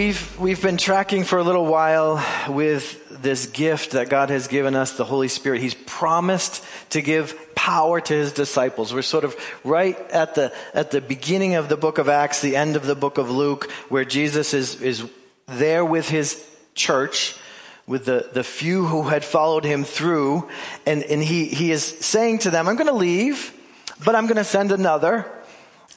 We've, we've been tracking for a little while with this gift that God has given us, the Holy Spirit. He's promised to give power to his disciples. We're sort of right at the, at the beginning of the book of Acts, the end of the book of Luke, where Jesus is, is there with his church, with the, the few who had followed him through. And, and he, he is saying to them, I'm going to leave, but I'm going to send another.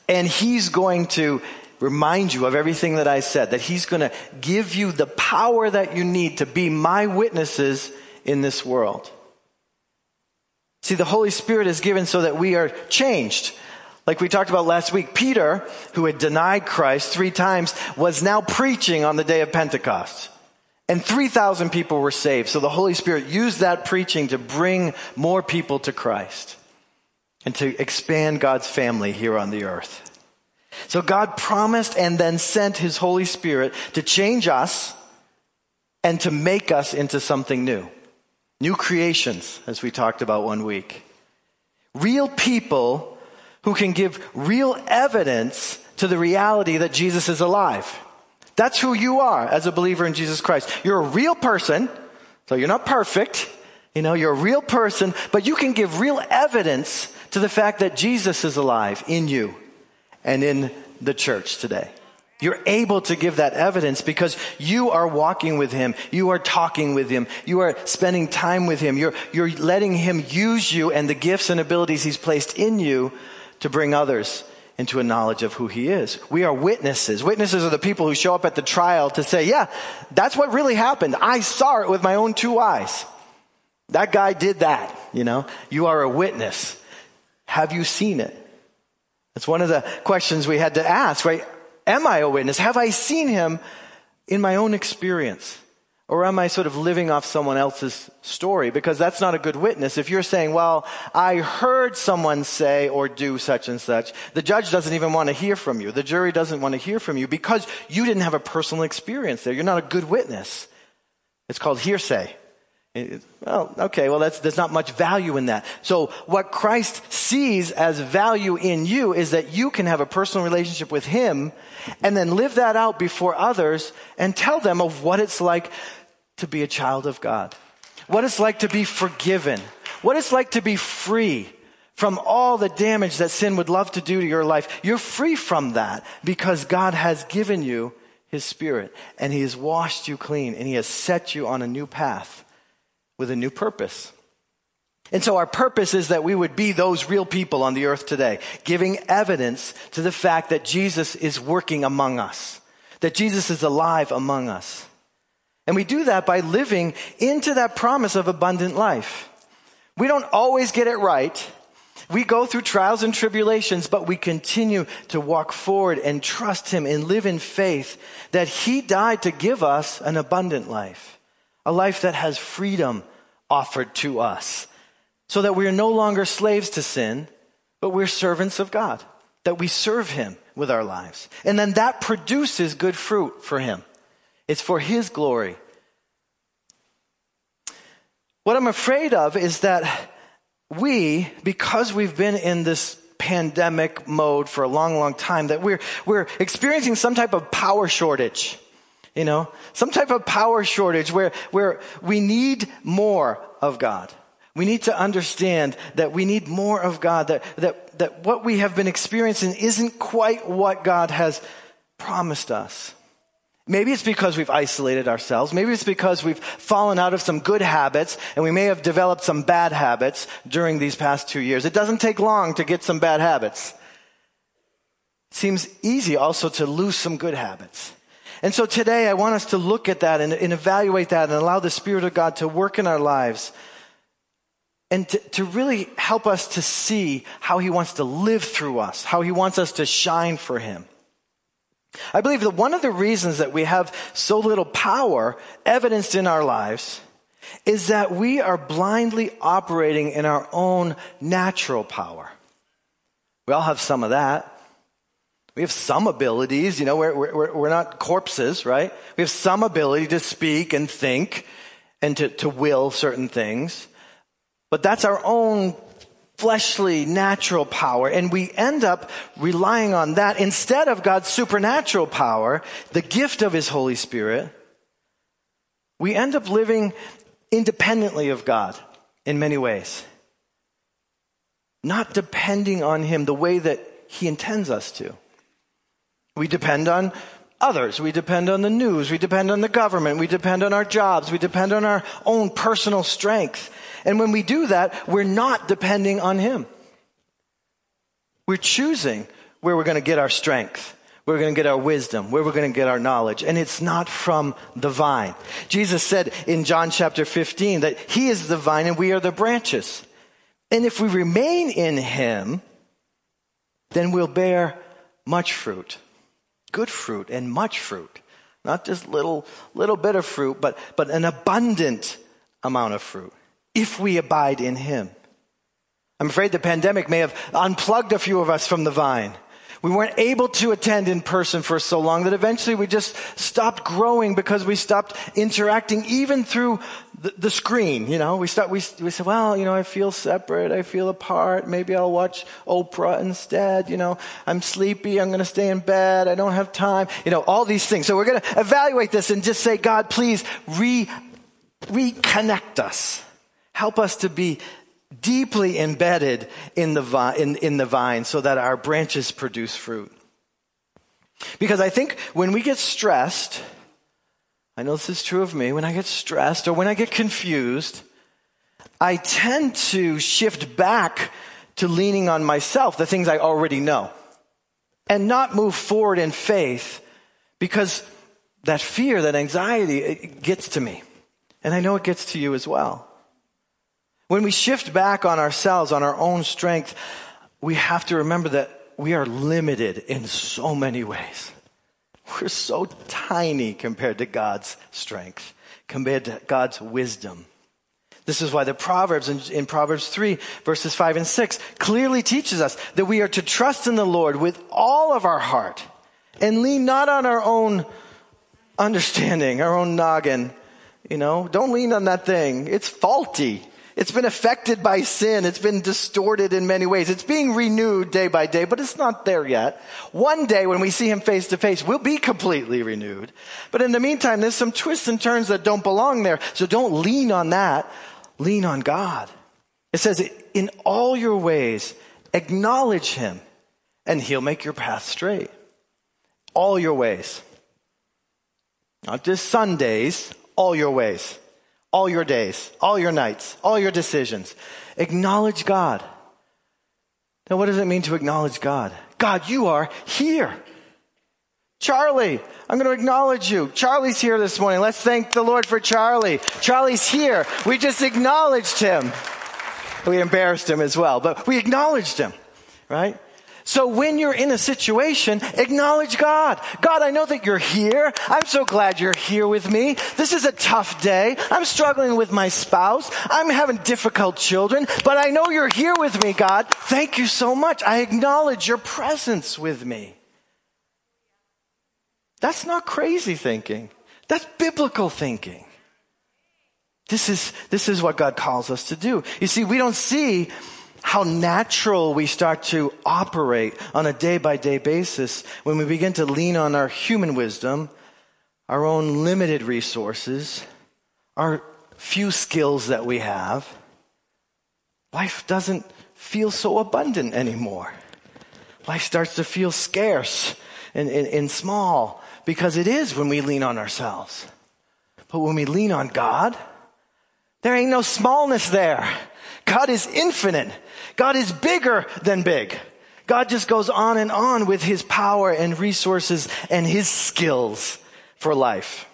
And he's going to remind you of everything that I said, that He's going to give you the power that you need to be my witnesses in this world. See, the Holy Spirit is given so that we are changed. Like we talked about last week, Peter, who had denied Christ three times, was now preaching on the day of Pentecost. And 3,000 people were saved. So the Holy Spirit used that preaching to bring more people to Christ and to expand God's family here on the earth. So God promised and then sent his Holy Spirit to change us and to make us into something new. New creations, as we talked about one week. Real people who can give real evidence to the reality that Jesus is alive. That's who you are as a believer in Jesus Christ. You're a real person, so you're not perfect. You know, you're a real person, but you can give real evidence to the fact that Jesus is alive in you and in the church today. You're able to give that evidence because you are walking with Him. You are talking with Him. You are spending time with Him. You're, you're letting Him use you and the gifts and abilities He's placed in you to bring others into a knowledge of who He is. We are witnesses. Witnesses are the people who show up at the trial to say, yeah, that's what really happened. I saw it with my own two eyes. That guy did that, you know. You are a witness. Have you seen it? That's one of the questions we had to ask, right? Am I a witness? Have I seen him in my own experience? Or am I sort of living off someone else's story? Because that's not a good witness. If you're saying, well, I heard someone say or do such and such, the judge doesn't even want to hear from you. The jury doesn't want to hear from you because you didn't have a personal experience there. You're not a good witness. It's called hearsay. Well, okay, well, that's, there's not much value in that. So what Christ sees as value in you is that you can have a personal relationship with Him and then live that out before others and tell them of what it's like to be a child of God. What it's like to be forgiven. What it's like to be free from all the damage that sin would love to do to your life. You're free from that because God has given you His Spirit and He has washed you clean and He has set you on a new path with a new purpose. And so our purpose is that we would be those real people on the earth today, giving evidence to the fact that Jesus is working among us, that Jesus is alive among us. And we do that by living into that promise of abundant life. We don't always get it right. We go through trials and tribulations, but we continue to walk forward and trust Him and live in faith that He died to give us an abundant life, a life that has freedom offered to us so that we are no longer slaves to sin, but we're servants of God, that we serve Him with our lives. And then that produces good fruit for Him. It's for His glory. What I'm afraid of is that we, because we've been in this pandemic mode for a long, long time, that we're, we're experiencing some type of power shortage. You know, some type of power shortage where, where we need more of God. We need to understand that we need more of God, that, that, that what we have been experiencing isn't quite what God has promised us. Maybe it's because we've isolated ourselves. Maybe it's because we've fallen out of some good habits and we may have developed some bad habits during these past two years. It doesn't take long to get some bad habits. It seems easy also to lose some good habits. And so today I want us to look at that and, and evaluate that and allow the Spirit of God to work in our lives and to, to, really help us to see how He wants to live through us, how He wants us to shine for Him. I believe that one of the reasons that we have so little power evidenced in our lives is that we are blindly operating in our own natural power. We all have some of that. We have some abilities, you know, we're, we're, we're not corpses, right? We have some ability to speak and think and to, to will certain things. But that's our own fleshly, natural power, and we end up relying on that instead of God's supernatural power, the gift of His Holy Spirit. We end up living independently of God in many ways, not depending on Him the way that He intends us to. We depend on others. We depend on the news. We depend on the government. We depend on our jobs. We depend on our own personal strength. And when we do that, we're not depending on Him. We're choosing where we're going to get our strength, where we're going to get our wisdom, where we're going to get our knowledge. And it's not from the vine. Jesus said in John chapter 15 that He is the vine and we are the branches. And if we remain in Him, then we'll bear much fruit. Good fruit and much fruit. Not just little, little bit of fruit, but, but an abundant amount of fruit if we abide in Him. I'm afraid the pandemic may have unplugged a few of us from the vine. We weren't able to attend in person for so long that eventually we just stopped growing because we stopped interacting even through the, the screen. You know, we start, we, we said, well, you know, I feel separate. I feel apart. Maybe I'll watch Oprah instead. You know, I'm sleepy. I'm going to stay in bed. I don't have time. You know, all these things. So we're going to evaluate this and just say, God, please re, reconnect us Help us to be deeply embedded in the, vine, in, in the vine so that our branches produce fruit. Because I think when we get stressed, I know this is true of me, when I get stressed or when I get confused, I tend to shift back to leaning on myself, the things I already know, and not move forward in faith because that fear, that anxiety, gets to me. And I know it gets to you as well. When we shift back on ourselves, on our own strength, we have to remember that we are limited in so many ways. We're so tiny compared to God's strength, compared to God's wisdom. This is why the Proverbs in, in, Proverbs 3 verses 5 and 6 clearly teaches us that we are to trust in the Lord with all of our heart and lean not on our own understanding, our own noggin. You know, don't lean on that thing. It's faulty. It's been affected by sin. It's been distorted in many ways. It's being renewed day by day, but it's not there yet. One day when we see him face to face, we'll be completely renewed. But in the meantime, there's some twists and turns that don't belong there. So don't lean on that. Lean on God. It says, in all your ways, acknowledge him and he'll make your path straight. All your ways. Not just Sundays, all your ways all your days, all your nights, all your decisions. Acknowledge God. Now, what does it mean to acknowledge God? God, you are here. Charlie, I'm going to acknowledge you. Charlie's here this morning. Let's thank the Lord for Charlie. Charlie's here. We just acknowledged him. We embarrassed him as well, but we acknowledged him, right? So when you're in a situation, acknowledge God. God, I know that you're here. I'm so glad you're here with me. This is a tough day. I'm struggling with my spouse. I'm having difficult children, but I know you're here with me, God. Thank you so much. I acknowledge your presence with me. That's not crazy thinking. That's biblical thinking. This is, this is what God calls us to do. You see, we don't see how natural we start to operate on a day by day basis when we begin to lean on our human wisdom, our own limited resources, our few skills that we have. Life doesn't feel so abundant anymore. Life starts to feel scarce and, and, and small because it is when we lean on ourselves. But when we lean on God, there ain't no smallness there. God is infinite. God is bigger than big. God just goes on and on with his power and resources and his skills for life.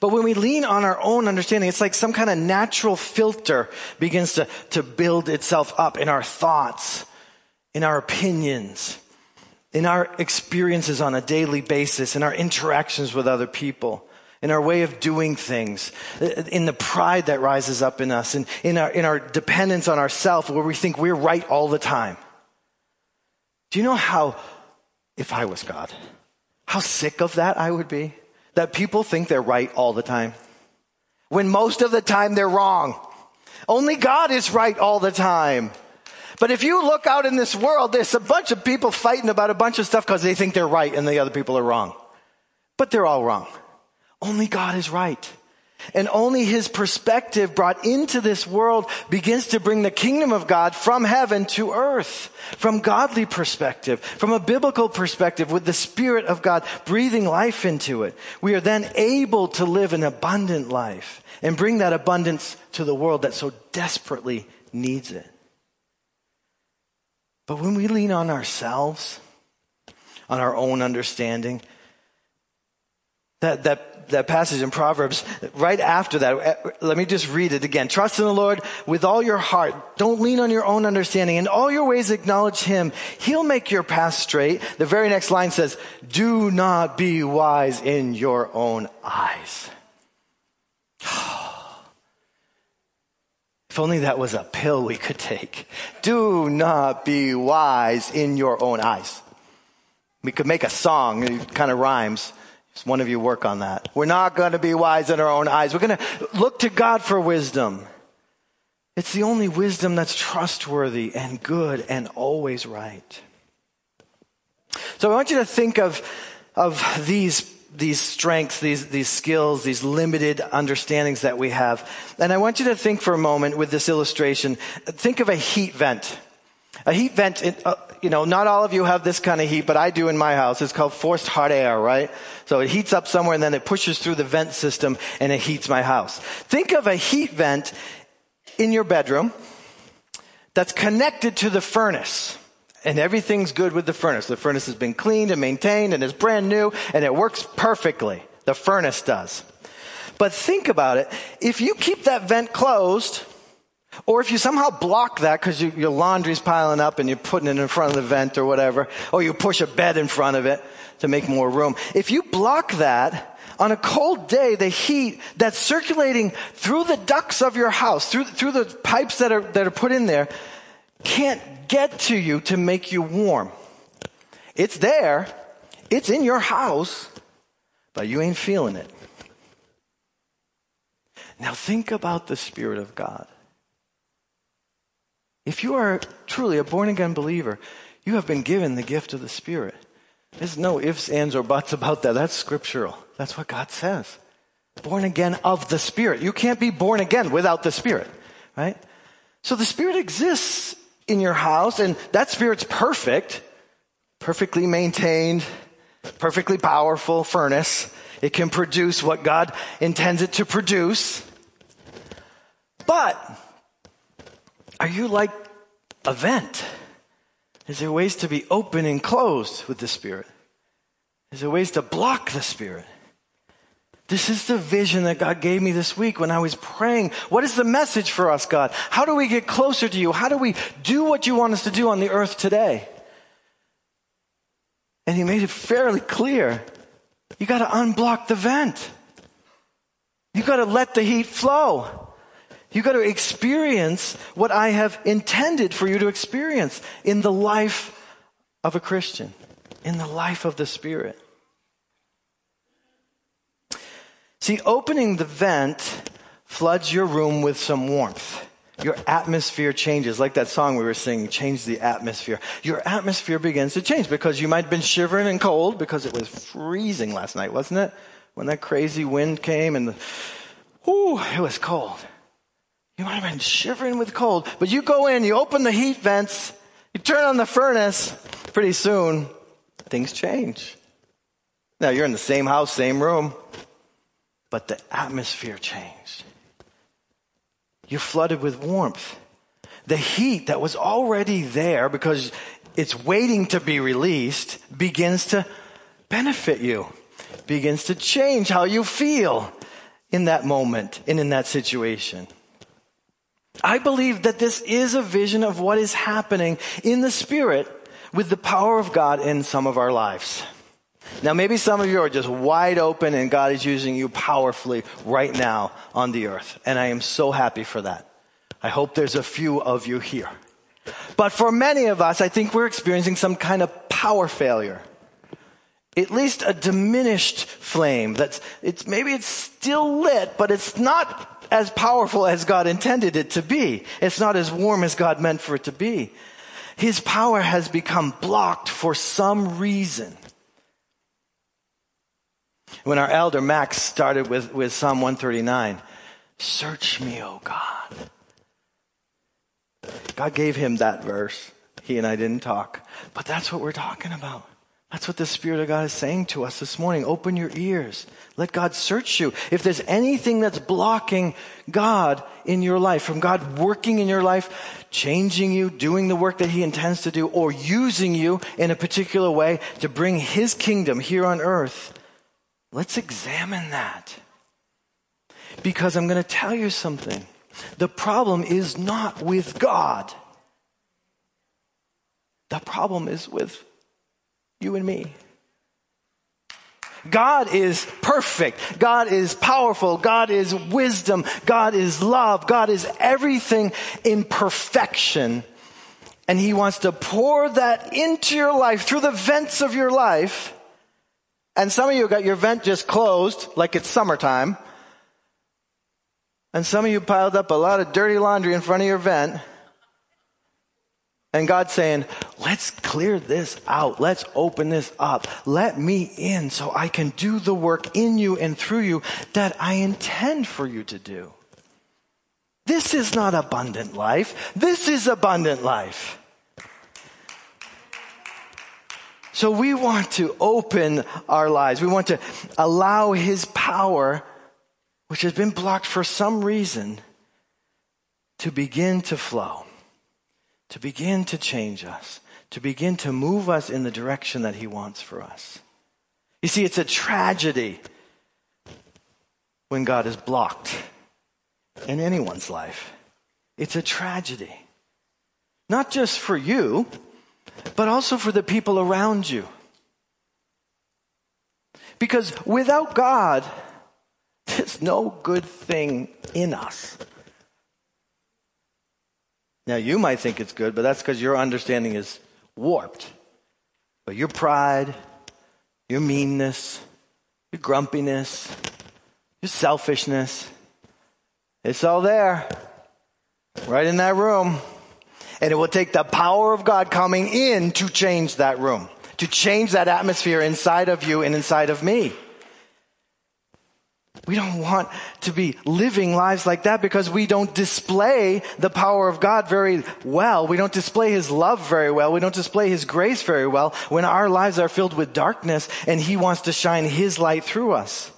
But when we lean on our own understanding, it's like some kind of natural filter begins to, to build itself up in our thoughts, in our opinions, in our experiences on a daily basis, in our interactions with other people in our way of doing things, uh, in the pride that rises up in us, and in our, in our dependence on ourselves where we think we're right all the time. Do you know how, if I was God, how sick of that I would be? That people think they're right all the time. When most of the time they're wrong. Only God is right all the time. But if you look out in this world, there's a bunch of people fighting about a bunch of stuff because they think they're right and the other people are wrong. But they're all wrong. Only God is right. And only his perspective brought into this world begins to bring the kingdom of God from heaven to earth. From godly perspective, from a biblical perspective, with the Spirit of God breathing life into it. We are then able to live an abundant life and bring that abundance to the world that so desperately needs it. But when we lean on ourselves, on our own understanding, that, that that passage in Proverbs, right after that, uh, let me just read it again. Trust in the Lord with all your heart. Don't lean on your own understanding. In all your ways acknowledge Him. He'll make your path straight. The very next line says, do not be wise in your own eyes. If only that was a pill we could take. Do not be wise in your own eyes. We could make a song, it kind of rhymes. Just one of you work on that. We're not going to be wise in our own eyes. We're going to look to God for wisdom. It's the only wisdom that's trustworthy and good and always right. So I want you to think of, of these, these strengths, these, these skills, these limited understandings that we have. And I want you to think for a moment with this illustration. Think of a heat vent. A heat vent, uh, you know, not all of you have this kind of heat, but I do in my house. It's called forced hot air, right? So it heats up somewhere and then it pushes through the vent system and it heats my house. Think of a heat vent in your bedroom that's connected to the furnace. And everything's good with the furnace. The furnace has been cleaned and maintained and is brand new and it works perfectly. The furnace does. But think about it. If you keep that vent closed, or if you somehow block that because you, your laundry's piling up and you're putting it in front of the vent or whatever, or you push a bed in front of it to make more room. If you block that, on a cold day, the heat that's circulating through the ducts of your house, through, through the pipes that are, that are put in there, can't get to you to make you warm. It's there. It's in your house, but you ain't feeling it. Now think about the Spirit of God. If you are truly a born again believer, you have been given the gift of the Spirit. There's no ifs, ands, or buts about that. That's scriptural. That's what God says. Born again of the Spirit. You can't be born again without the Spirit, right? So the Spirit exists in your house, and that Spirit's perfect, perfectly maintained, perfectly powerful furnace. It can produce what God intends it to produce. But are you like a vent? Is there ways to be open and closed with the Spirit? Is there ways to block the Spirit? This is the vision that God gave me this week when I was praying. What is the message for us, God? How do we get closer to you? How do we do what you want us to do on the earth today? And He made it fairly clear. You got to unblock the vent. You got to let the heat flow. You got to experience what I have intended for you to experience in the life of a Christian, in the life of the Spirit. See, opening the vent floods your room with some warmth. Your atmosphere changes, like that song we were singing, change the atmosphere. Your atmosphere begins to change because you might have been shivering and cold because it was freezing last night, wasn't it? When that crazy wind came and the, whoo, it was cold. You might have been shivering with cold, but you go in, you open the heat vents, you turn on the furnace, pretty soon things change. Now you're in the same house, same room, but the atmosphere changed. You're flooded with warmth. The heat that was already there because it's waiting to be released begins to benefit you, begins to change how you feel in that moment and in that situation. I believe that this is a vision of what is happening in the Spirit with the power of God in some of our lives. Now, maybe some of you are just wide open and God is using you powerfully right now on the earth. And I am so happy for that. I hope there's a few of you here. But for many of us, I think we're experiencing some kind of power failure. At least a diminished flame that's, it's, maybe it's still lit, but it's not as powerful as God intended it to be. It's not as warm as God meant for it to be. His power has become blocked for some reason. When our elder Max started with, with Psalm 139, search me, O God. God gave him that verse. He and I didn't talk, but that's what we're talking about. That's what the Spirit of God is saying to us this morning. Open your ears. Let God search you. If there's anything that's blocking God in your life, from God working in your life, changing you, doing the work that He intends to do, or using you in a particular way to bring His kingdom here on earth, let's examine that. Because I'm going to tell you something. The problem is not with God. The problem is with you and me. God is perfect. God is powerful. God is wisdom. God is love. God is everything in perfection. And He wants to pour that into your life through the vents of your life. And some of you got your vent just closed like it's summertime. And some of you piled up a lot of dirty laundry in front of your vent. And God's saying, let's clear this out. Let's open this up. Let me in so I can do the work in you and through you that I intend for you to do. This is not abundant life. This is abundant life. So we want to open our lives. We want to allow His power, which has been blocked for some reason, to begin to flow to begin to change us, to begin to move us in the direction that He wants for us. You see, it's a tragedy when God is blocked in anyone's life. It's a tragedy. Not just for you, but also for the people around you. Because without God, there's no good thing in us. Now, you might think it's good, but that's because your understanding is warped. But your pride, your meanness, your grumpiness, your selfishness, it's all there, right in that room. And it will take the power of God coming in to change that room, to change that atmosphere inside of you and inside of me. We don't want to be living lives like that because we don't display the power of God very well. We don't display His love very well. We don't display His grace very well when our lives are filled with darkness and He wants to shine His light through us.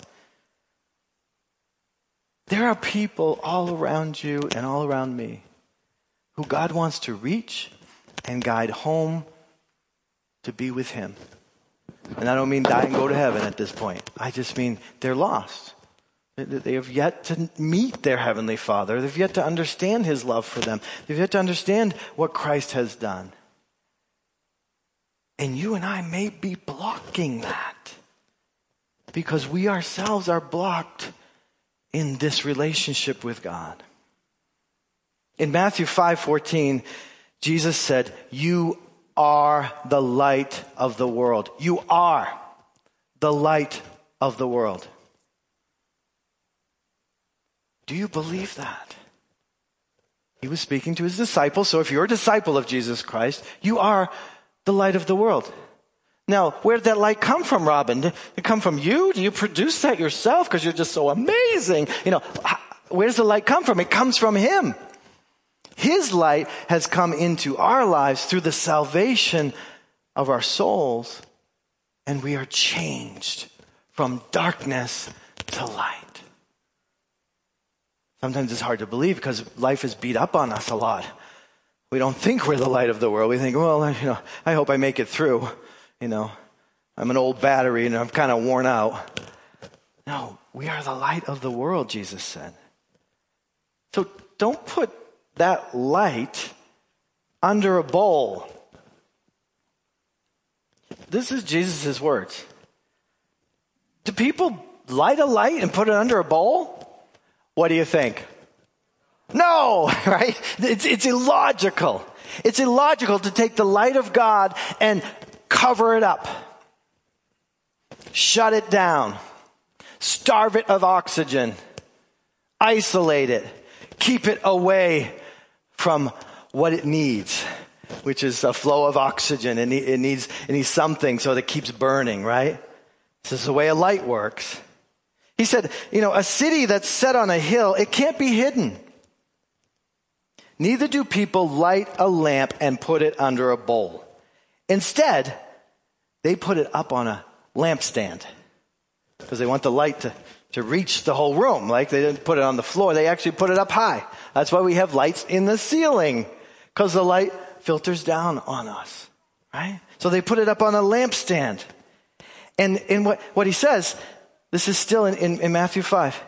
There are people all around you and all around me who God wants to reach and guide home to be with Him. And I don't mean die and go to heaven at this point. I just mean they're lost. They have yet to meet their Heavenly Father. They've yet to understand His love for them. They've yet to understand what Christ has done. And you and I may be blocking that because we ourselves are blocked in this relationship with God. In Matthew 5:14, Jesus said, "You are the light of the world. You are the light of the world." Do you believe that? He was speaking to his disciples. So if you're a disciple of Jesus Christ, you are the light of the world. Now, where did that light come from, Robin? Did it come from you? Do you produce that yourself? Because you're just so amazing. You know, where does the light come from? It comes from him. His light has come into our lives through the salvation of our souls, and we are changed from darkness to light. Sometimes it's hard to believe because life is beat up on us a lot. We don't think we're the light of the world. We think, well, you know, I hope I make it through. You know, I'm an old battery and I'm kind of worn out. No, we are the light of the world, Jesus said. So don't put that light under a bowl. This is Jesus' words. Do people light a light and put it under a bowl? What do you think? No, right? It's, it's illogical. It's illogical to take the light of God and cover it up, shut it down, starve it of oxygen, isolate it, keep it away from what it needs. which is a flow of oxygen. it needs, it needs something so that it keeps burning, right? This is the way a light works. He said, you know, a city that's set on a hill, it can't be hidden. Neither do people light a lamp and put it under a bowl. Instead, they put it up on a lampstand because they want the light to, to reach the whole room. Like they didn't put it on the floor, they actually put it up high. That's why we have lights in the ceiling because the light filters down on us, right? So they put it up on a lampstand. And in what, what he says, this is still in, in, in Matthew 5.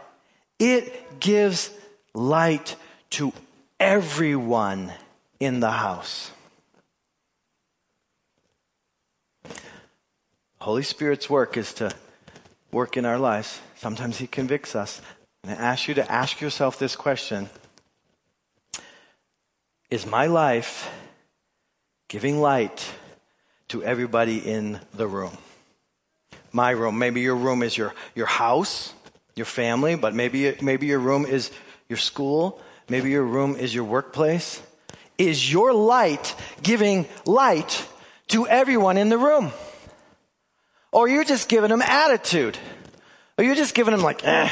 It gives light to everyone in the house. Holy Spirit's work is to work in our lives. Sometimes He convicts us. And I ask you to ask yourself this question Is my life giving light to everybody in the room? My room. Maybe your room is your, your house, your family, but maybe, maybe your room is your school. Maybe your room is your workplace. Is your light giving light to everyone in the room? Or you're just giving them attitude? Or you're just giving them like, eh,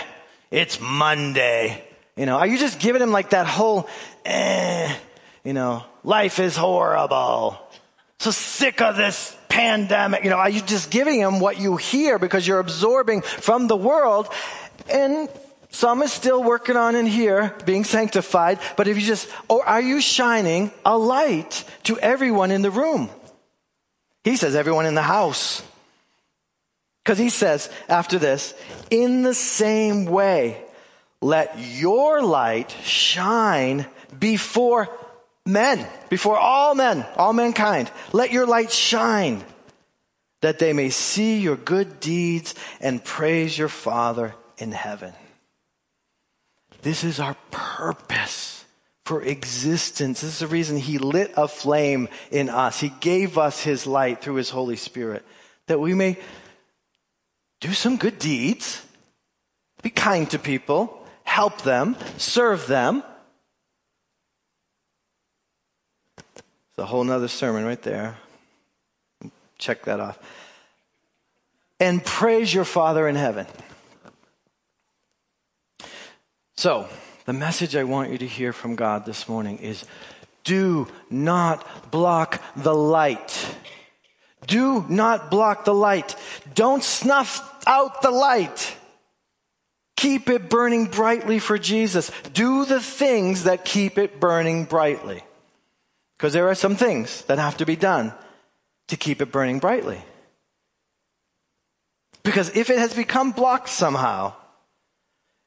it's Monday. You know, are you just giving them like that whole, eh, you know, life is horrible. So sick of this pandemic. You know, are you just giving them what you hear because you're absorbing from the world and some is still working on in here, being sanctified, but if you just, or are you shining a light to everyone in the room? He says everyone in the house. Because he says after this, in the same way, let your light shine before men, before all men, all mankind. Let your light shine that they may see your good deeds and praise your Father in heaven. This is our purpose for existence. This is the reason He lit a flame in us. He gave us His light through His Holy Spirit that we may do some good deeds, be kind to people, help them, serve them. It's a whole nother sermon right there. Check that off. And praise your Father in heaven. So, the message I want you to hear from God this morning is do not block the light. Do not block the light. Don't snuff out the light. Keep it burning brightly for Jesus. Do the things that keep it burning brightly. Because there are some things that have to be done to keep it burning brightly. Because if it has become blocked somehow,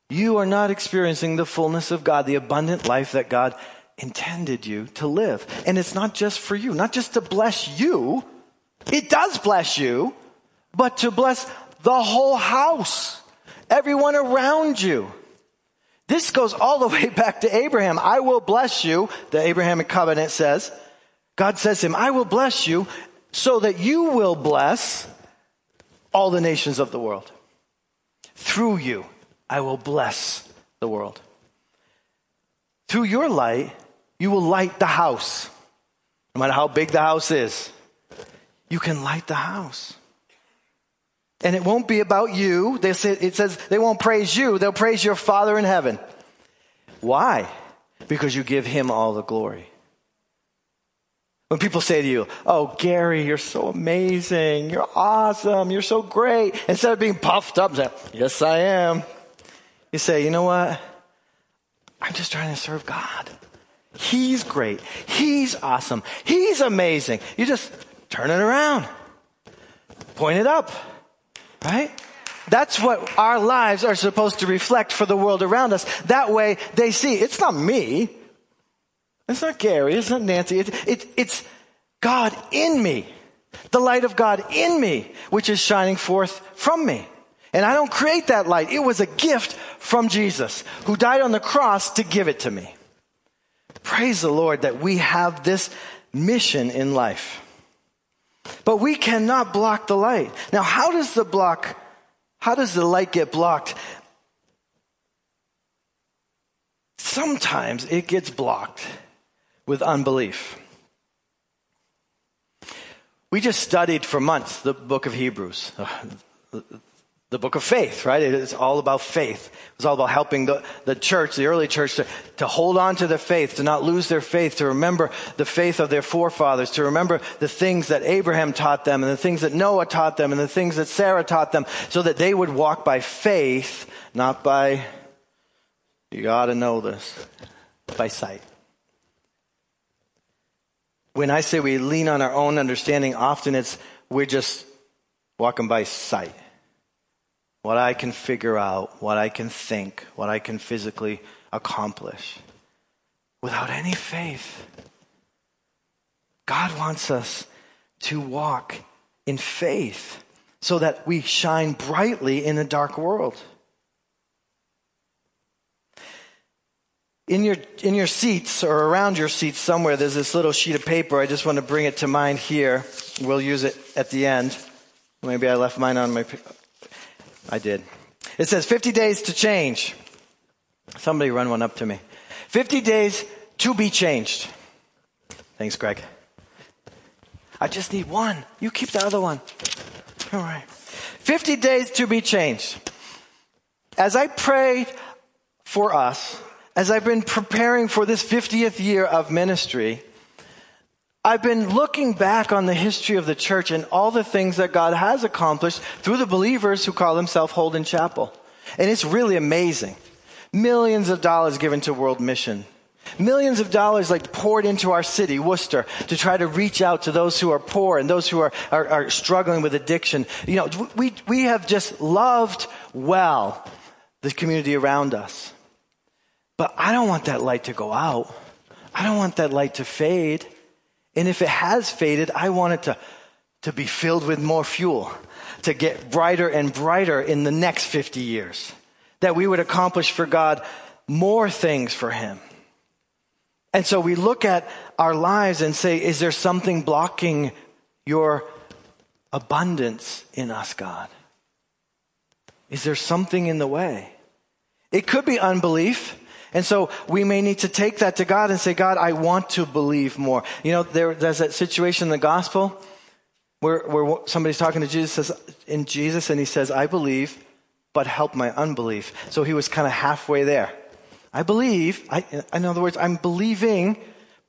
you are not experiencing the fullness of God, the abundant life that God intended you to live. And it's not just for you, not just to bless you. It does bless you, but to bless the whole house, everyone around you. This goes all the way back to Abraham. I will bless you, the Abrahamic covenant says. God says to him, I will bless you so that you will bless all the nations of the world through you. I will bless the world. Through your light, you will light the house. No matter how big the house is, you can light the house. And it won't be about you. They say, it says they won't praise you, they'll praise your Father in heaven. Why? Because you give him all the glory. When people say to you, Oh, Gary, you're so amazing. You're awesome. You're so great. Instead of being puffed up, say, Yes, I am. You say, you know what? I'm just trying to serve God. He's great. He's awesome. He's amazing. You just turn it around. Point it up. Right? That's what our lives are supposed to reflect for the world around us. That way they see it's not me. It's not Gary. It's not Nancy. It, it, it's God in me. The light of God in me, which is shining forth from me. And I don't create that light. It was a gift from Jesus who died on the cross to give it to me. Praise the Lord that we have this mission in life. But we cannot block the light. Now, how does the block, how does the light get blocked? Sometimes it gets blocked with unbelief. We just studied for months the book of Hebrews, the book of faith, right? It's all about faith. It was all about helping the, the church, the early church, to, to hold on to the faith, to not lose their faith, to remember the faith of their forefathers, to remember the things that Abraham taught them and the things that Noah taught them and the things that Sarah taught them so that they would walk by faith, not by, you gotta know this, by sight. When I say we lean on our own understanding, often it's we're just walking by sight what I can figure out, what I can think, what I can physically accomplish without any faith. God wants us to walk in faith so that we shine brightly in a dark world. In your, in your seats or around your seats somewhere, there's this little sheet of paper. I just want to bring it to mind here. We'll use it at the end. Maybe I left mine on my, I did. It says 50 days to change. Somebody run one up to me. 50 days to be changed. Thanks, Greg. I just need one. You keep the other one. All right. 50 days to be changed. As I prayed for us, as I've been preparing for this 50th year of ministry, I've been looking back on the history of the church and all the things that God has accomplished through the believers who call themselves Holden Chapel. And it's really amazing. Millions of dollars given to world mission. Millions of dollars like poured into our city, Worcester, to try to reach out to those who are poor and those who are, are, are struggling with addiction. You know, we, we have just loved well the community around us. But I don't want that light to go out. I don't want that light to fade. And if it has faded, I want it to, to be filled with more fuel, to get brighter and brighter in the next 50 years. That we would accomplish for God more things for Him. And so we look at our lives and say, is there something blocking your abundance in us, God? Is there something in the way? It could be unbelief. And so we may need to take that to God and say, God, I want to believe more. You know, there, there's that situation in the gospel where, where somebody's talking to Jesus says, in Jesus and he says, I believe, but help my unbelief. So he was kind of halfway there. I believe, I, in other words, I'm believing,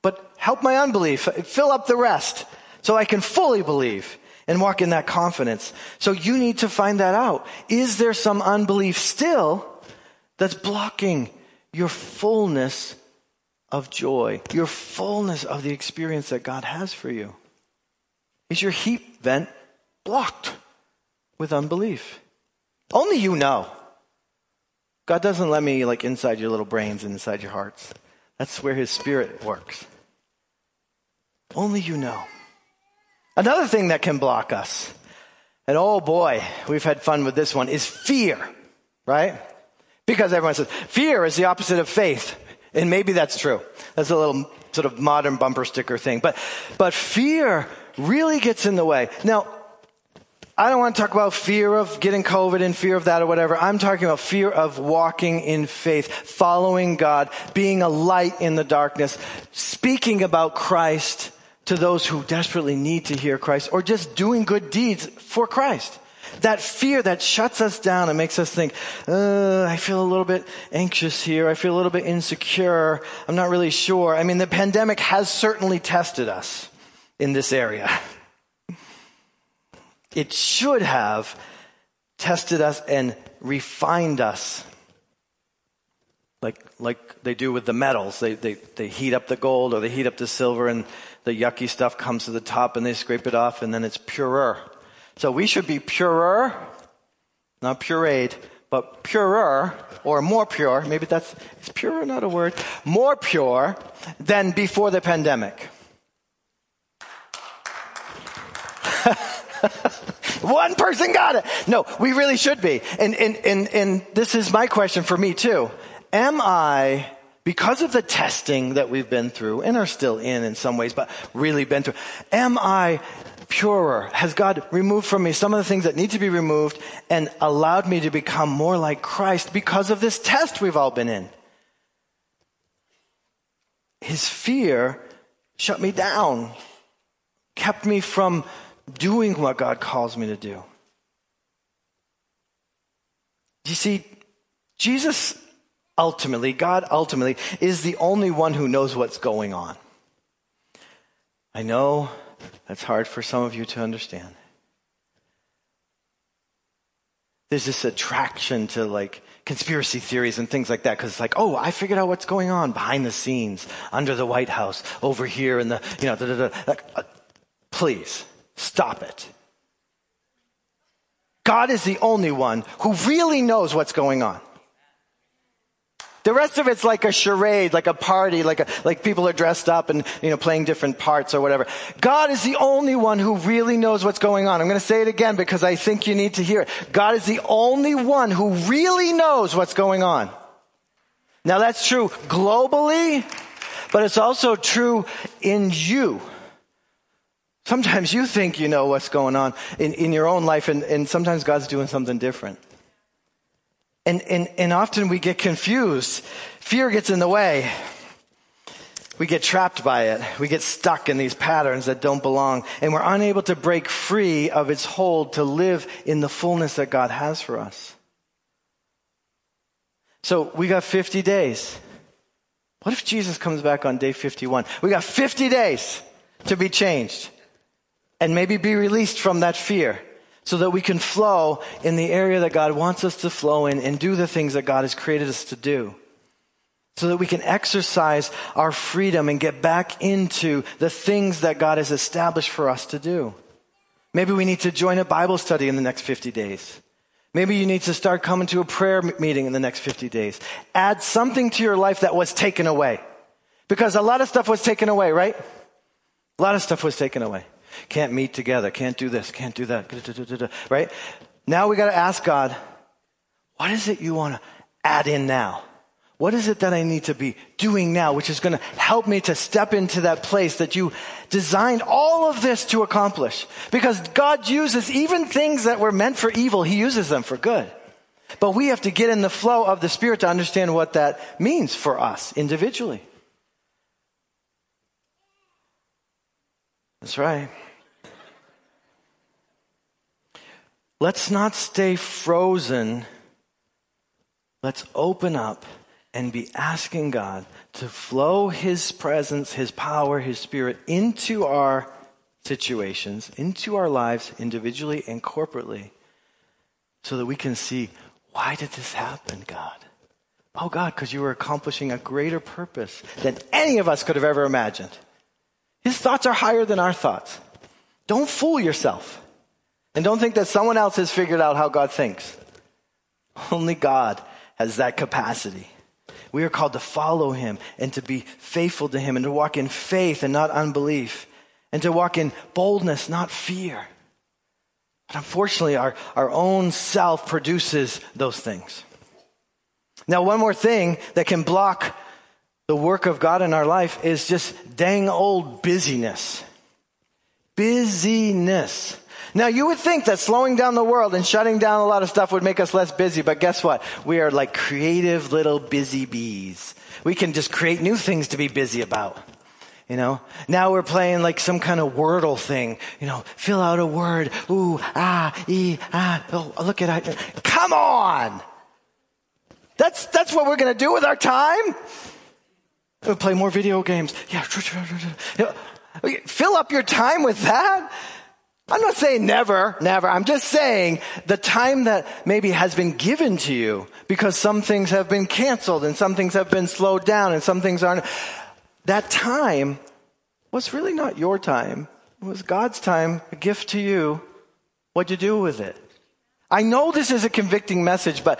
but help my unbelief. Fill up the rest so I can fully believe and walk in that confidence. So you need to find that out. Is there some unbelief still that's blocking your fullness of joy, your fullness of the experience that God has for you? Is your heat vent blocked with unbelief? Only you know. God doesn't let me like inside your little brains and inside your hearts. That's where his spirit works. Only you know. Another thing that can block us, and oh boy, we've had fun with this one, is fear, right? Because everyone says fear is the opposite of faith. And maybe that's true. That's a little sort of modern bumper sticker thing. But, but fear really gets in the way. Now, I don't want to talk about fear of getting COVID and fear of that or whatever. I'm talking about fear of walking in faith, following God, being a light in the darkness, speaking about Christ to those who desperately need to hear Christ, or just doing good deeds for Christ. That fear that shuts us down and makes us think, uh, I feel a little bit anxious here. I feel a little bit insecure. I'm not really sure. I mean, the pandemic has certainly tested us in this area. It should have tested us and refined us like, like they do with the metals. They, they, they heat up the gold or they heat up the silver and the yucky stuff comes to the top and they scrape it off and then it's purer. So we should be purer, not pureed, but purer or more pure. Maybe that's, is pure not a word? More pure than before the pandemic. One person got it. No, we really should be. And, and, and, and this is my question for me too. Am I, because of the testing that we've been through and are still in in some ways, but really been through, am I purer? Has God removed from me some of the things that need to be removed and allowed me to become more like Christ because of this test we've all been in? His fear shut me down, kept me from doing what God calls me to do. You see, Jesus ultimately, God ultimately, is the only one who knows what's going on. I know that's hard for some of you to understand. There's this attraction to like conspiracy theories and things like that because it's like, oh, I figured out what's going on behind the scenes, under the White House, over here in the, you know, da, da, da. Like, uh, please stop it. God is the only one who really knows what's going on. The rest of it's like a charade, like a party, like a, like people are dressed up and, you know, playing different parts or whatever. God is the only one who really knows what's going on. I'm going to say it again because I think you need to hear it. God is the only one who really knows what's going on. Now that's true globally, but it's also true in you. Sometimes you think you know what's going on in, in your own life and, and sometimes God's doing something different. And, and, and often we get confused. Fear gets in the way. We get trapped by it. We get stuck in these patterns that don't belong. And we're unable to break free of its hold to live in the fullness that God has for us. So we got 50 days. What if Jesus comes back on day 51? We got 50 days to be changed and maybe be released from that fear so that we can flow in the area that God wants us to flow in and do the things that God has created us to do. So that we can exercise our freedom and get back into the things that God has established for us to do. Maybe we need to join a Bible study in the next 50 days. Maybe you need to start coming to a prayer meeting in the next 50 days. Add something to your life that was taken away. Because a lot of stuff was taken away, right? A lot of stuff was taken away. Can't meet together. Can't do this. Can't do that. Right? Now we got to ask God, what is it you want to add in now? What is it that I need to be doing now, which is going to help me to step into that place that you designed all of this to accomplish? Because God uses even things that were meant for evil, He uses them for good. But we have to get in the flow of the Spirit to understand what that means for us individually. That's right. Let's not stay frozen. Let's open up and be asking God to flow His presence, His power, His Spirit into our situations, into our lives individually and corporately, so that we can see why did this happen, God? Oh, God, because you were accomplishing a greater purpose than any of us could have ever imagined. His thoughts are higher than our thoughts. Don't fool yourself. And don't think that someone else has figured out how God thinks. Only God has that capacity. We are called to follow him and to be faithful to him and to walk in faith and not unbelief and to walk in boldness, not fear. But unfortunately, our, our own self produces those things. Now, one more thing that can block the work of God in our life is just dang old busyness. Busyness. Now you would think that slowing down the world and shutting down a lot of stuff would make us less busy, but guess what? We are like creative little busy bees. We can just create new things to be busy about. You know, now we're playing like some kind of wordle thing. You know, fill out a word. Ooh, ah, e, ah. Oh, look at it. Come on. That's, that's what we're going to do with our time. Play more video games. Yeah. Fill up your time with that. I'm not saying never, never. I'm just saying the time that maybe has been given to you because some things have been canceled and some things have been slowed down and some things aren't. That time was really not your time. It was God's time, a gift to you. What'd you do with it? I know this is a convicting message, but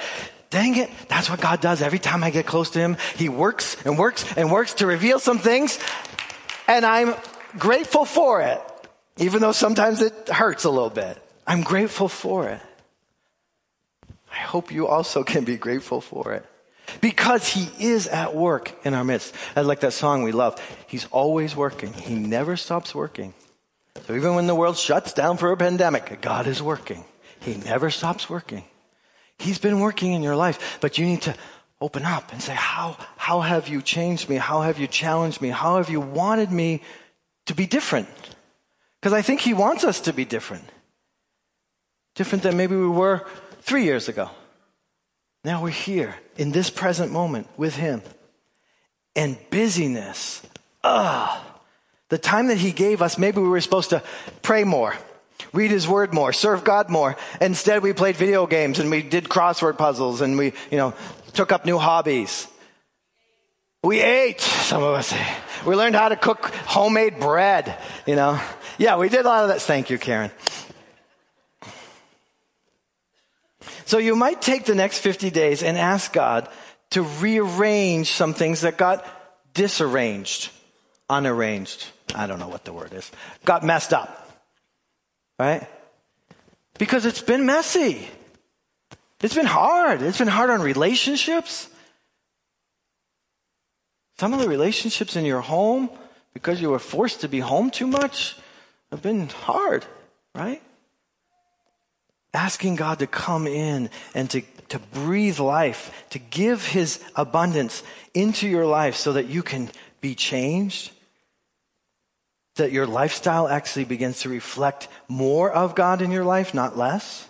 Dang it, that's what God does every time I get close to Him. He works and works and works to reveal some things, and I'm grateful for it, even though sometimes it hurts a little bit. I'm grateful for it. I hope you also can be grateful for it. Because he is at work in our midst. I like that song we love. He's always working. He never stops working. So even when the world shuts down for a pandemic, God is working. He never stops working. He's been working in your life, but you need to open up and say, how, how have you changed me? How have you challenged me? How have you wanted me to be different? Because I think He wants us to be different. Different than maybe we were three years ago. Now we're here in this present moment with Him. And busyness, ah, the time that He gave us, maybe we were supposed to pray more, read His Word more, serve God more. Instead, we played video games and we did crossword puzzles and we, you know, took up new hobbies. We ate, some of us. We learned how to cook homemade bread, you know. Yeah, we did a lot of that. Thank you, Karen. So you might take the next 50 days and ask God to rearrange some things that got disarranged, unarranged. I don't know what the word is. Got messed up. Right? Because it's been messy. It's been hard. It's been hard on relationships. Some of the relationships in your home, because you were forced to be home too much, have been hard, right? Asking God to come in and to, to breathe life, to give His abundance into your life so that you can be changed, that your lifestyle actually begins to reflect more of God in your life, not less.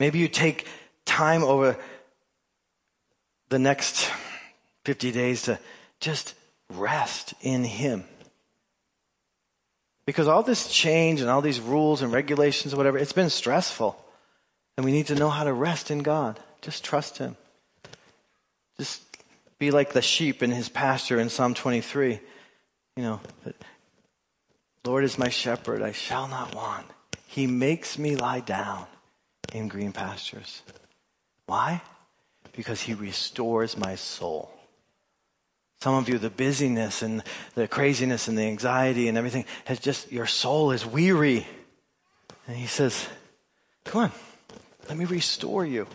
Maybe you take time over the next 50 days to just rest in Him. Because all this change and all these rules and regulations or whatever, it's been stressful. And we need to know how to rest in God. Just trust Him. Just be like the sheep in His pasture in Psalm 23. You know, Lord is my shepherd, I shall not want. He makes me lie down in green pastures. Why? Because He restores my soul. Some of you, the busyness and the craziness and the anxiety and everything has just, your soul is weary. And he says, Come on, let me restore you.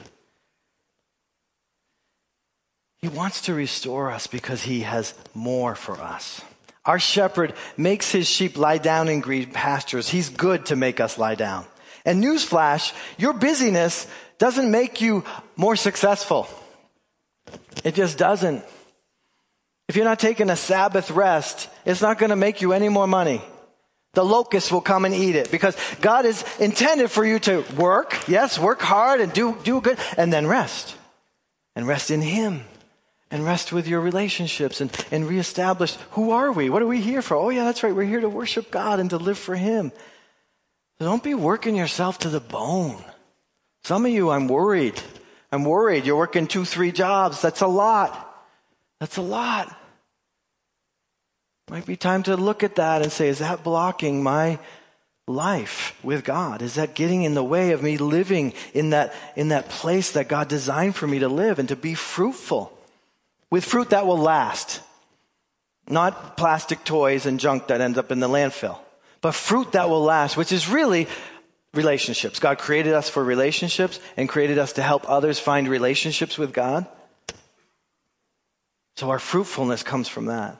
He wants to restore us because he has more for us. Our shepherd makes his sheep lie down in green pastures. He's good to make us lie down. And newsflash, your busyness doesn't make you more successful. It just doesn't. If you're not taking a Sabbath rest, it's not going to make you any more money. The locusts will come and eat it because God is intended for you to work, yes, work hard and do, do good, and then rest. And rest in Him. And rest with your relationships and, and reestablish who are we? What are we here for? Oh, yeah, that's right. We're here to worship God and to live for Him. So don't be working yourself to the bone. Some of you, I'm worried. I'm worried. You're working two, three jobs. That's a lot. That's a lot. Might be time to look at that and say, is that blocking my life with God? Is that getting in the way of me living in that, in that place that God designed for me to live and to be fruitful? With fruit that will last. Not plastic toys and junk that ends up in the landfill, but fruit that will last, which is really relationships. God created us for relationships and created us to help others find relationships with God. So our fruitfulness comes from that.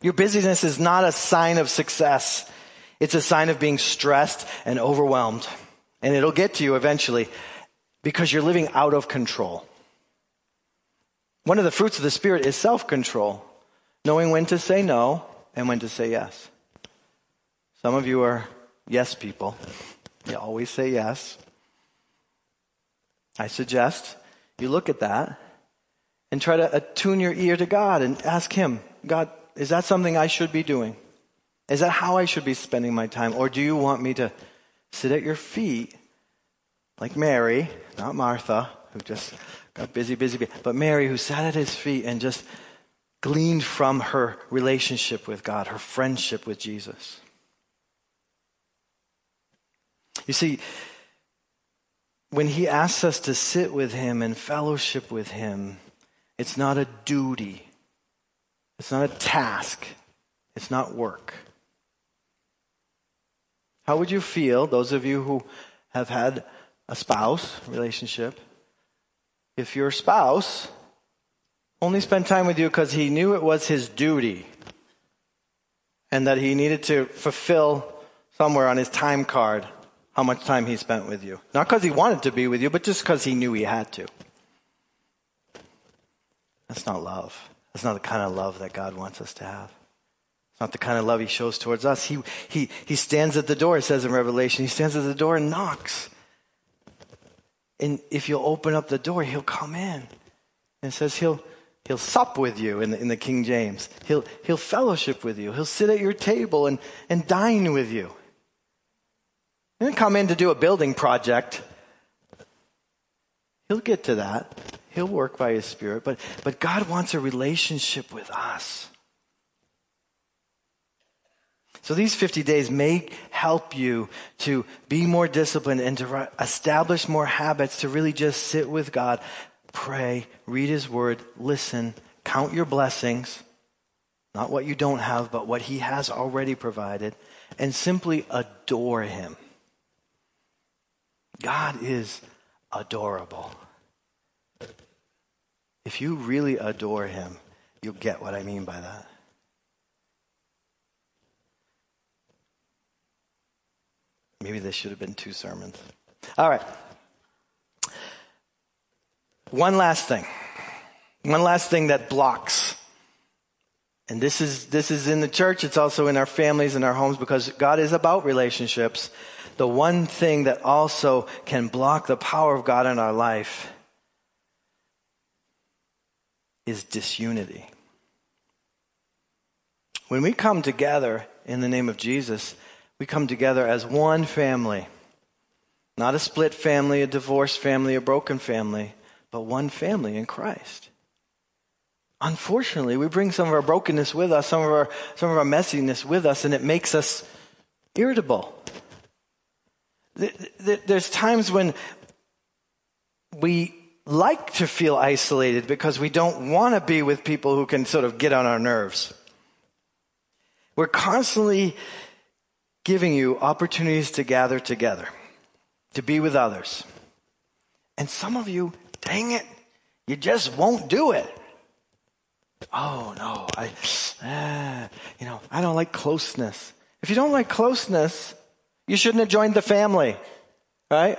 Your busyness is not a sign of success. It's a sign of being stressed and overwhelmed. And it'll get to you eventually because you're living out of control. One of the fruits of the Spirit is self control, knowing when to say no and when to say yes. Some of you are yes people. You always say yes. I suggest you look at that and try to attune your ear to God and ask Him, God, is that something I should be doing? Is that how I should be spending my time? Or do you want me to sit at your feet like Mary, not Martha, who just got busy, busy, busy, but Mary who sat at his feet and just gleaned from her relationship with God, her friendship with Jesus? You see, when he asks us to sit with him and fellowship with him, it's not a duty. It's not a task. It's not work. How would you feel, those of you who have had a spouse relationship, if your spouse only spent time with you because he knew it was his duty and that he needed to fulfill somewhere on his time card how much time he spent with you? Not because he wanted to be with you, but just because he knew he had to. That's not love. That's not the kind of love that God wants us to have. It's not the kind of love he shows towards us. He, he, he stands at the door, it says in Revelation. He stands at the door and knocks. And if you'll open up the door, he'll come in. And says he'll, he'll sup with you in the, in the King James. He'll, he'll fellowship with you. He'll sit at your table and, and dine with you. He didn't come in to do a building project. He'll get to that. He'll work by his spirit. But, but God wants a relationship with us. So these 50 days may help you to be more disciplined and to establish more habits to really just sit with God, pray, read His Word, listen, count your blessings, not what you don't have, but what He has already provided, and simply adore Him. God is adorable. If you really adore Him, you'll get what I mean by that. Maybe this should have been two sermons. All right. One last thing. One last thing that blocks. And this is, this is in the church. It's also in our families and our homes because God is about relationships. The one thing that also can block the power of God in our life is disunity. When we come together in the name of Jesus, we come together as one family. Not a split family, a divorced family, a broken family, but one family in Christ. Unfortunately, we bring some of our brokenness with us, some of our, some of our messiness with us, and it makes us irritable. There's times when we like to feel isolated because we don't want to be with people who can sort of get on our nerves. We're constantly giving you opportunities to gather together, to be with others. And some of you, dang it, you just won't do it. Oh no, I, ah, you know, I don't like closeness. If you don't like closeness, you shouldn't have joined the family, right?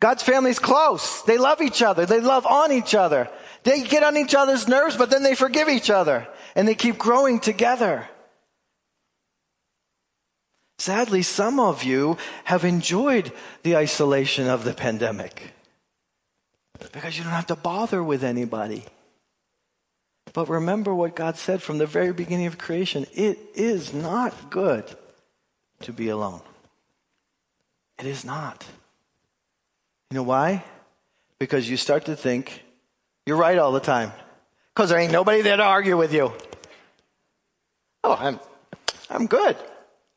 God's family's close. They love each other. They love on each other. They get on each other's nerves, but then they forgive each other and they keep growing together. Sadly, some of you have enjoyed the isolation of the pandemic because you don't have to bother with anybody. But remember what God said from the very beginning of creation it is not good to be alone. It is not. You know why? Because you start to think you're right all the time. Because there ain't nobody there to argue with you. Oh, I'm, I'm good.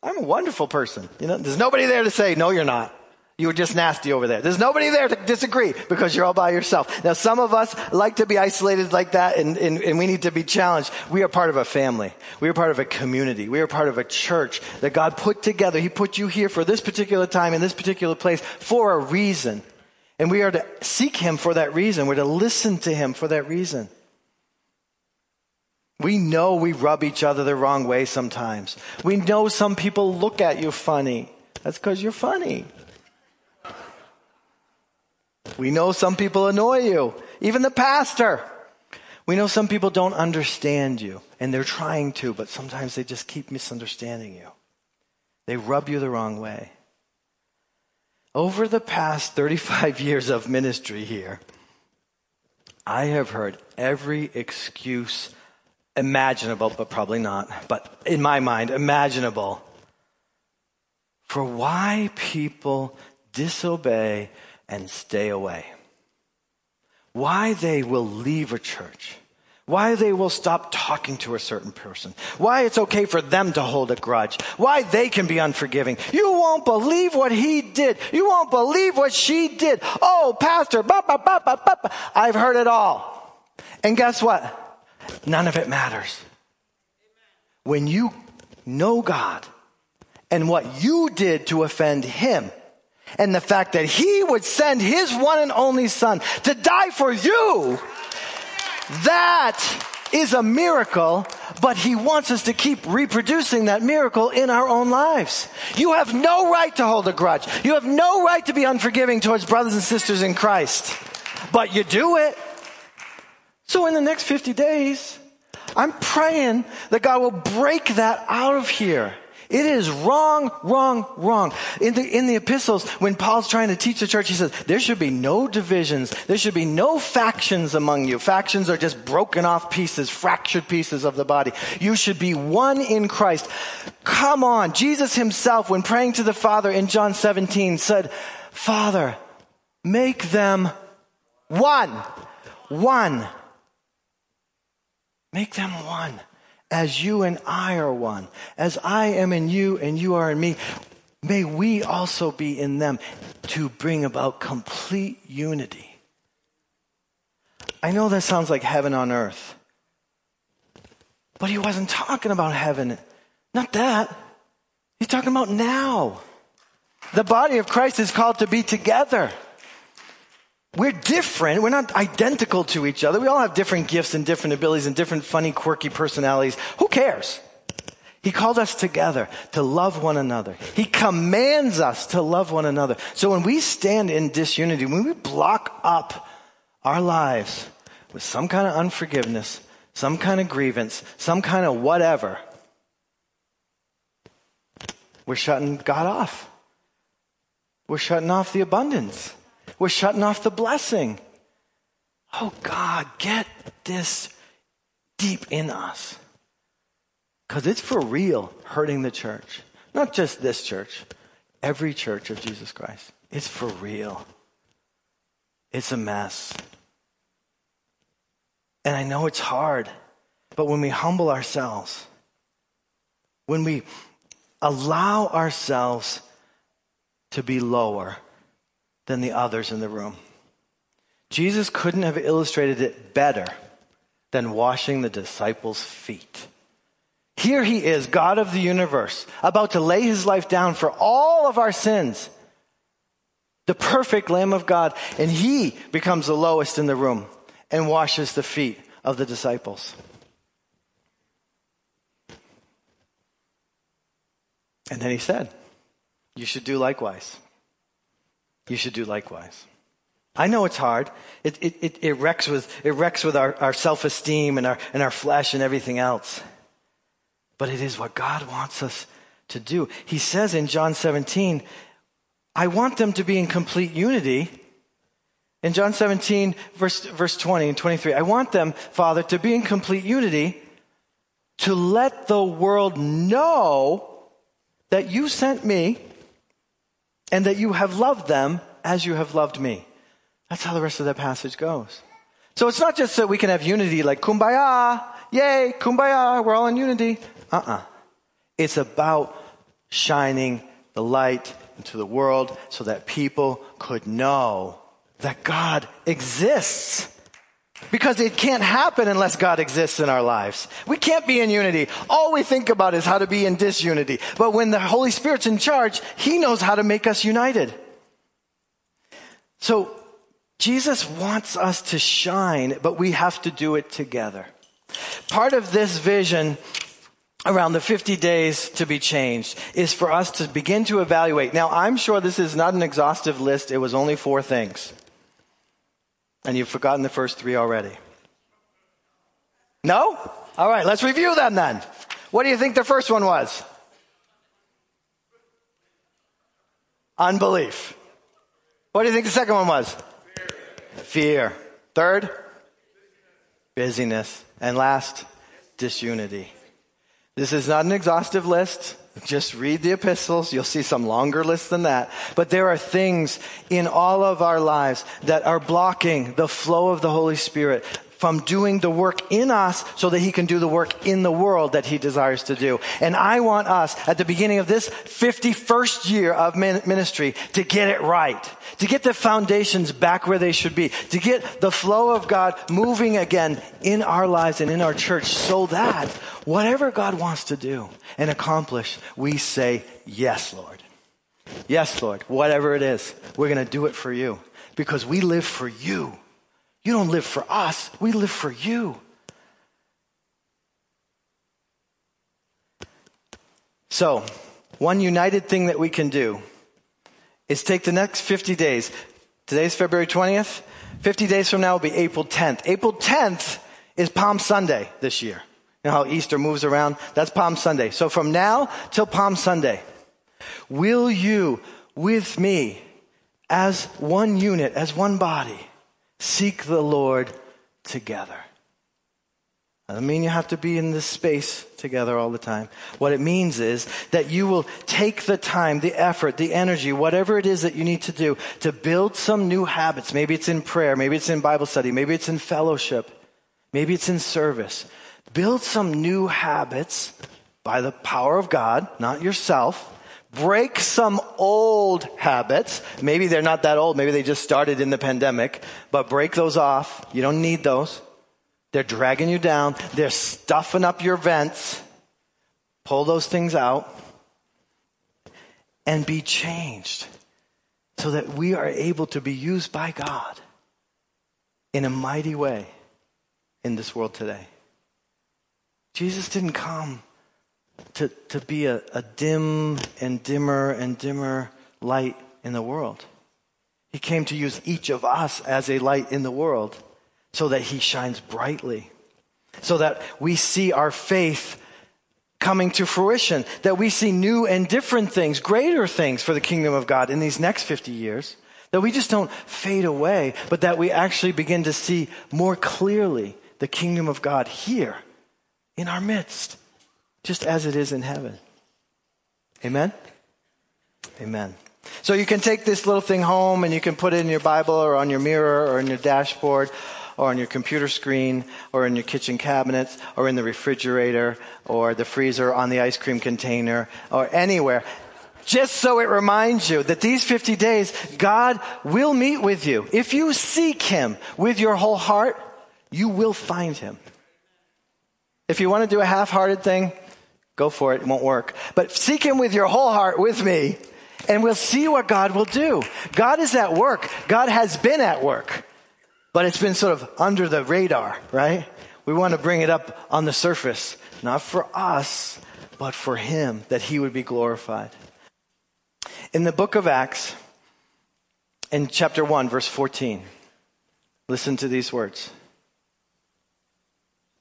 I'm a wonderful person. You know, there's nobody there to say, no, you're not. You were just nasty over there. There's nobody there to disagree because you're all by yourself. Now, some of us like to be isolated like that and, and, and, we need to be challenged. We are part of a family. We are part of a community. We are part of a church that God put together. He put you here for this particular time in this particular place for a reason. And we are to seek Him for that reason. We're to listen to Him for that reason. We know we rub each other the wrong way sometimes. We know some people look at you funny. That's because you're funny. We know some people annoy you, even the pastor. We know some people don't understand you, and they're trying to, but sometimes they just keep misunderstanding you. They rub you the wrong way. Over the past 35 years of ministry here, I have heard every excuse imaginable, but probably not, but in my mind, imaginable for why people disobey and stay away. Why they will leave a church. Why they will stop talking to a certain person. Why it's okay for them to hold a grudge. Why they can be unforgiving. You won't believe what he did. You won't believe what she did. Oh, pastor, I've heard it all. And guess what? None of it matters. When you know God and what you did to offend Him, and the fact that He would send His one and only Son to die for you, that is a miracle, but He wants us to keep reproducing that miracle in our own lives. You have no right to hold a grudge. You have no right to be unforgiving towards brothers and sisters in Christ, but you do it. So in the next 50 days, I'm praying that God will break that out of here. It is wrong, wrong, wrong. In the, in the epistles, when Paul's trying to teach the church, he says, there should be no divisions. There should be no factions among you. Factions are just broken off pieces, fractured pieces of the body. You should be one in Christ. Come on. Jesus himself, when praying to the Father in John 17, said, Father, make them one. One. Make them one as you and I are one, as I am in you and you are in me, may we also be in them to bring about complete unity. I know that sounds like heaven on earth, but he wasn't talking about heaven. Not that. He's talking about now. The body of Christ is called to be together. We're different. We're not identical to each other. We all have different gifts and different abilities and different funny, quirky personalities. Who cares? He called us together to love one another. He commands us to love one another. So when we stand in disunity, when we block up our lives with some kind of unforgiveness, some kind of grievance, some kind of whatever, we're shutting God off. We're shutting off the abundance. We're shutting off the blessing. Oh God, get this deep in us. Because it's for real hurting the church. Not just this church, every church of Jesus Christ. It's for real. It's a mess. And I know it's hard, but when we humble ourselves, when we allow ourselves to be lower, than the others in the room. Jesus couldn't have illustrated it better than washing the disciples' feet. Here he is, God of the universe, about to lay his life down for all of our sins. The perfect Lamb of God. And he becomes the lowest in the room and washes the feet of the disciples. And then he said, You should do likewise you should do likewise. I know it's hard. It, it, it, it wrecks with, it wrecks with our, our self esteem and our, and our flesh and everything else. But it is what God wants us to do. He says in John 17, I want them to be in complete unity. In John 17, verse, verse 20 and 23, I want them, Father, to be in complete unity to let the world know that you sent me and that you have loved them as you have loved me. That's how the rest of that passage goes. So it's not just that we can have unity like kumbaya, yay, kumbaya, we're all in unity. Uh-uh. It's about shining the light into the world so that people could know that God exists. Because it can't happen unless God exists in our lives. We can't be in unity. All we think about is how to be in disunity. But when the Holy Spirit's in charge, He knows how to make us united. So, Jesus wants us to shine, but we have to do it together. Part of this vision around the 50 days to be changed is for us to begin to evaluate. Now, I'm sure this is not an exhaustive list. It was only four things. And you've forgotten the first three already. No? All right, let's review them then. What do you think the first one was? Unbelief. What do you think the second one was? Fear. Fear. Third? Busyness. And last? Disunity. This is not an exhaustive list. Just read the epistles. You'll see some longer lists than that. But there are things in all of our lives that are blocking the flow of the Holy Spirit from doing the work in us so that he can do the work in the world that he desires to do. And I want us at the beginning of this 51st year of ministry to get it right, to get the foundations back where they should be, to get the flow of God moving again in our lives and in our church so that whatever God wants to do and accomplish, we say, yes, Lord. Yes, Lord. Whatever it is, we're going to do it for you because we live for you. You don't live for us, we live for you. So, one united thing that we can do is take the next 50 days. Today's February 20th. 50 days from now will be April 10th. April 10th is Palm Sunday this year. You know how Easter moves around? That's Palm Sunday. So from now till Palm Sunday, will you with me as one unit, as one body, seek the Lord together? I don't mean you have to be in this space together all the time. What it means is that you will take the time, the effort, the energy, whatever it is that you need to do to build some new habits. Maybe it's in prayer, maybe it's in Bible study, maybe it's in fellowship, maybe it's in service. Build some new habits by the power of God, not yourself. Break some old habits. Maybe they're not that old. Maybe they just started in the pandemic, but break those off. You don't need those. They're dragging you down. They're stuffing up your vents. Pull those things out and be changed so that we are able to be used by God in a mighty way in this world today. Jesus didn't come to, to be a, a dim and dimmer and dimmer light in the world. He came to use each of us as a light in the world so that he shines brightly, so that we see our faith coming to fruition, that we see new and different things, greater things for the kingdom of God in these next 50 years, that we just don't fade away, but that we actually begin to see more clearly the kingdom of God here in our midst, just as it is in heaven. Amen? Amen. So you can take this little thing home and you can put it in your Bible or on your mirror or in your dashboard or on your computer screen or in your kitchen cabinets or in the refrigerator or the freezer on the ice cream container or anywhere. Just so it reminds you that these 50 days, God will meet with you. If you seek Him with your whole heart, you will find Him. If you want to do a half-hearted thing, go for it. It won't work. But seek Him with your whole heart with me and we'll see what God will do. God is at work. God has been at work but it's been sort of under the radar, right? We want to bring it up on the surface, not for us, but for Him, that He would be glorified. In the book of Acts, in chapter 1, verse 14, listen to these words.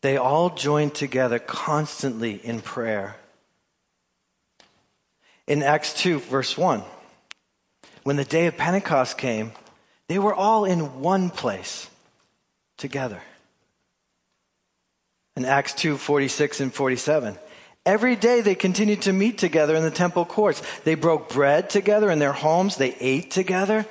They all joined together constantly in prayer. In Acts 2, verse 1, when the day of Pentecost came, they were all in one place together. In Acts 2 46 and 47. Every day they continued to meet together in the temple courts. They broke bread together in their homes. They ate together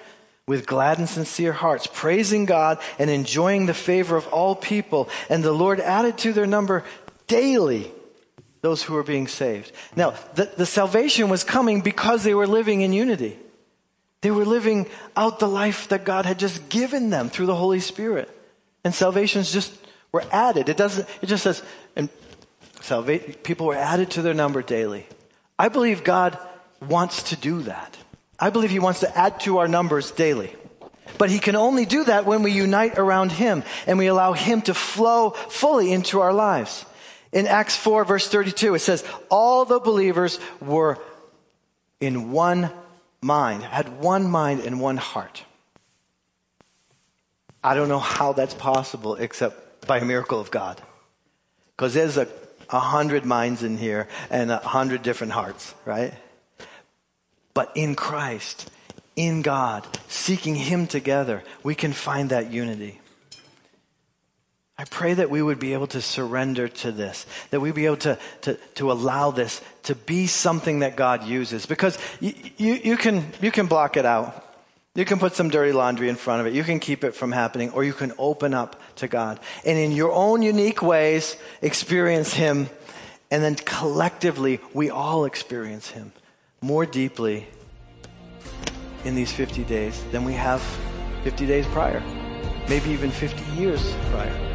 with glad and sincere hearts, praising God and enjoying the favor of all people. And the Lord added to their number daily those who were being saved. Now, the, the salvation was coming because they were living in unity. They were living out the life that God had just given them through the Holy Spirit. And salvations just were added. It doesn't, it just says, and salvation, people were added to their number daily. I believe God wants to do that. I believe He wants to add to our numbers daily. But He can only do that when we unite around Him and we allow Him to flow fully into our lives. In Acts 4 verse 32, it says, all the believers were in one mind, had one mind and one heart. I don't know how that's possible except by a miracle of God. Because there's a, a hundred minds in here and a hundred different hearts, right? But in Christ, in God, seeking Him together, we can find that unity. I pray that we would be able to surrender to this, that we'd be able to, to, to allow this to be something that God uses. Because you, you, you, can, you can block it out. You can put some dirty laundry in front of it. You can keep it from happening, or you can open up to God. And in your own unique ways, experience Him. And then collectively, we all experience Him more deeply in these 50 days than we have 50 days prior, maybe even 50 years prior.